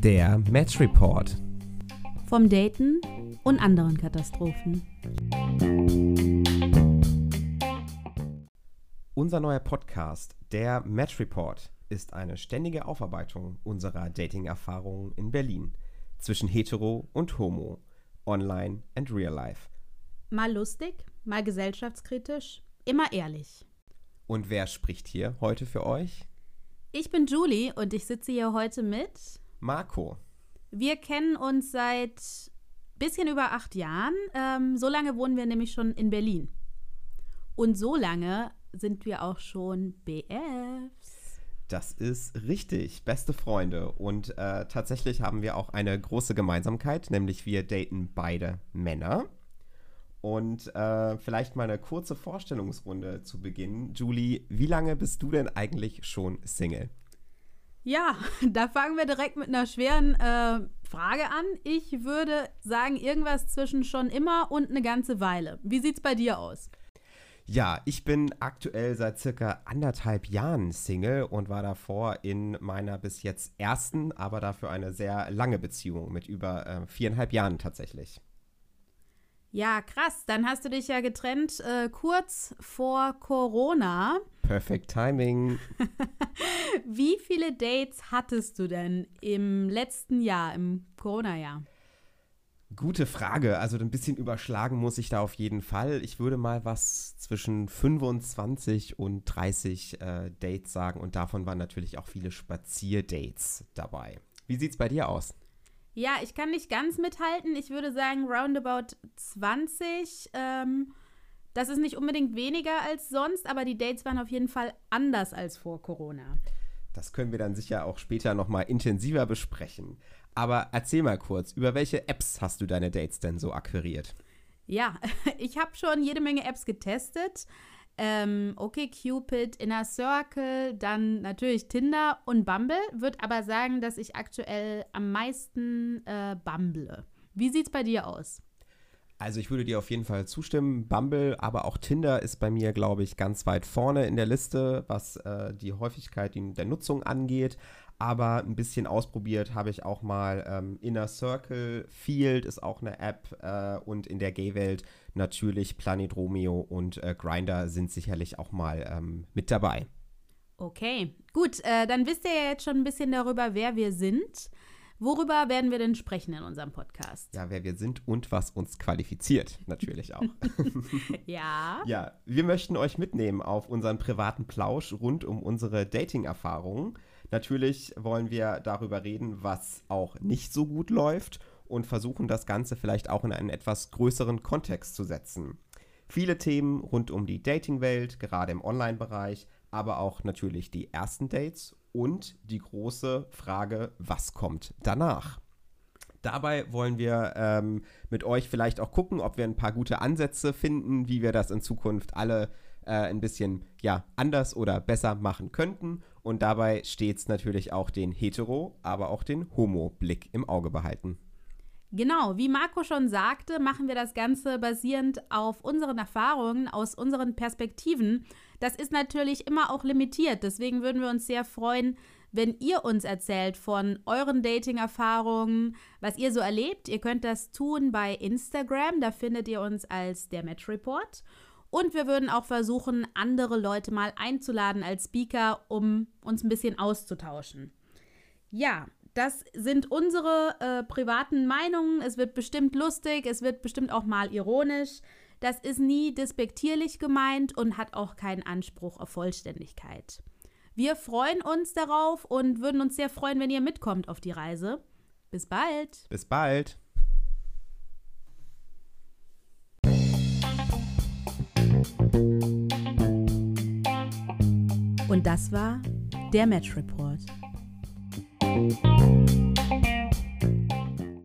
Der Match Report. Vom Daten und anderen Katastrophen. Unser neuer Podcast, der Match Report, ist eine ständige Aufarbeitung unserer Dating-Erfahrungen in Berlin zwischen Hetero und Homo, online and real life. Mal lustig, mal gesellschaftskritisch, immer ehrlich. Und wer spricht hier heute für euch? Ich bin Julie und ich sitze hier heute mit Marco. Wir kennen uns seit bisschen über acht Jahren. Ähm, so lange wohnen wir nämlich schon in Berlin. Und so lange sind wir auch schon BFs. Das ist richtig, beste Freunde. Und äh, tatsächlich haben wir auch eine große Gemeinsamkeit, nämlich wir daten beide Männer. Und äh, vielleicht mal eine kurze Vorstellungsrunde zu Beginn. Julie, wie lange bist du denn eigentlich schon Single? Ja, da fangen wir direkt mit einer schweren äh, Frage an. Ich würde sagen, irgendwas zwischen schon immer und eine ganze Weile. Wie sieht's bei dir aus? Ja, ich bin aktuell seit circa anderthalb Jahren Single und war davor in meiner bis jetzt ersten, aber dafür eine sehr lange Beziehung mit über äh, viereinhalb Jahren tatsächlich. Ja, krass. Dann hast du dich ja getrennt äh, kurz vor Corona. Perfect Timing. Wie viele Dates hattest du denn im letzten Jahr, im Corona-Jahr? Gute Frage. Also ein bisschen überschlagen muss ich da auf jeden Fall. Ich würde mal was zwischen 25 und 30 äh, Dates sagen und davon waren natürlich auch viele Spazierdates dabei. Wie sieht's bei dir aus? Ja, ich kann nicht ganz mithalten. Ich würde sagen, roundabout 20. Ähm, das ist nicht unbedingt weniger als sonst, aber die Dates waren auf jeden Fall anders als vor Corona. Das können wir dann sicher auch später nochmal intensiver besprechen. Aber erzähl mal kurz, über welche Apps hast du deine Dates denn so akquiriert? Ja, ich habe schon jede Menge Apps getestet. Ähm, okay, Cupid, Inner Circle, dann natürlich Tinder und Bumble. Würde aber sagen, dass ich aktuell am meisten äh, bumble. Wie sieht's bei dir aus? Also ich würde dir auf jeden Fall zustimmen. Bumble, aber auch Tinder ist bei mir, glaube ich, ganz weit vorne in der Liste, was äh, die Häufigkeit der Nutzung angeht. Aber ein bisschen ausprobiert habe ich auch mal ähm, Inner Circle, Field ist auch eine App äh, und in der Gay-Welt natürlich Planet Romeo und äh, Grinder sind sicherlich auch mal ähm, mit dabei. Okay, gut, äh, dann wisst ihr ja jetzt schon ein bisschen darüber, wer wir sind. Worüber werden wir denn sprechen in unserem Podcast? Ja, wer wir sind und was uns qualifiziert, natürlich auch. ja. Ja, wir möchten euch mitnehmen auf unseren privaten Plausch rund um unsere Dating-Erfahrungen. Natürlich wollen wir darüber reden, was auch nicht so gut läuft und versuchen das Ganze vielleicht auch in einen etwas größeren Kontext zu setzen. Viele Themen rund um die Dating-Welt, gerade im Online-Bereich, aber auch natürlich die ersten Dates und die große Frage, was kommt danach? Dabei wollen wir ähm, mit euch vielleicht auch gucken, ob wir ein paar gute Ansätze finden, wie wir das in Zukunft alle äh, ein bisschen ja, anders oder besser machen könnten. Und dabei stets natürlich auch den Hetero, aber auch den Homo-Blick im Auge behalten. Genau, wie Marco schon sagte, machen wir das Ganze basierend auf unseren Erfahrungen, aus unseren Perspektiven. Das ist natürlich immer auch limitiert. Deswegen würden wir uns sehr freuen, wenn ihr uns erzählt von euren Dating-Erfahrungen, was ihr so erlebt. Ihr könnt das tun bei Instagram. Da findet ihr uns als der Match Report. Und wir würden auch versuchen, andere Leute mal einzuladen als Speaker, um uns ein bisschen auszutauschen. Ja, das sind unsere äh, privaten Meinungen. Es wird bestimmt lustig, es wird bestimmt auch mal ironisch. Das ist nie despektierlich gemeint und hat auch keinen Anspruch auf Vollständigkeit. Wir freuen uns darauf und würden uns sehr freuen, wenn ihr mitkommt auf die Reise. Bis bald. Bis bald. Und das war der Match Report.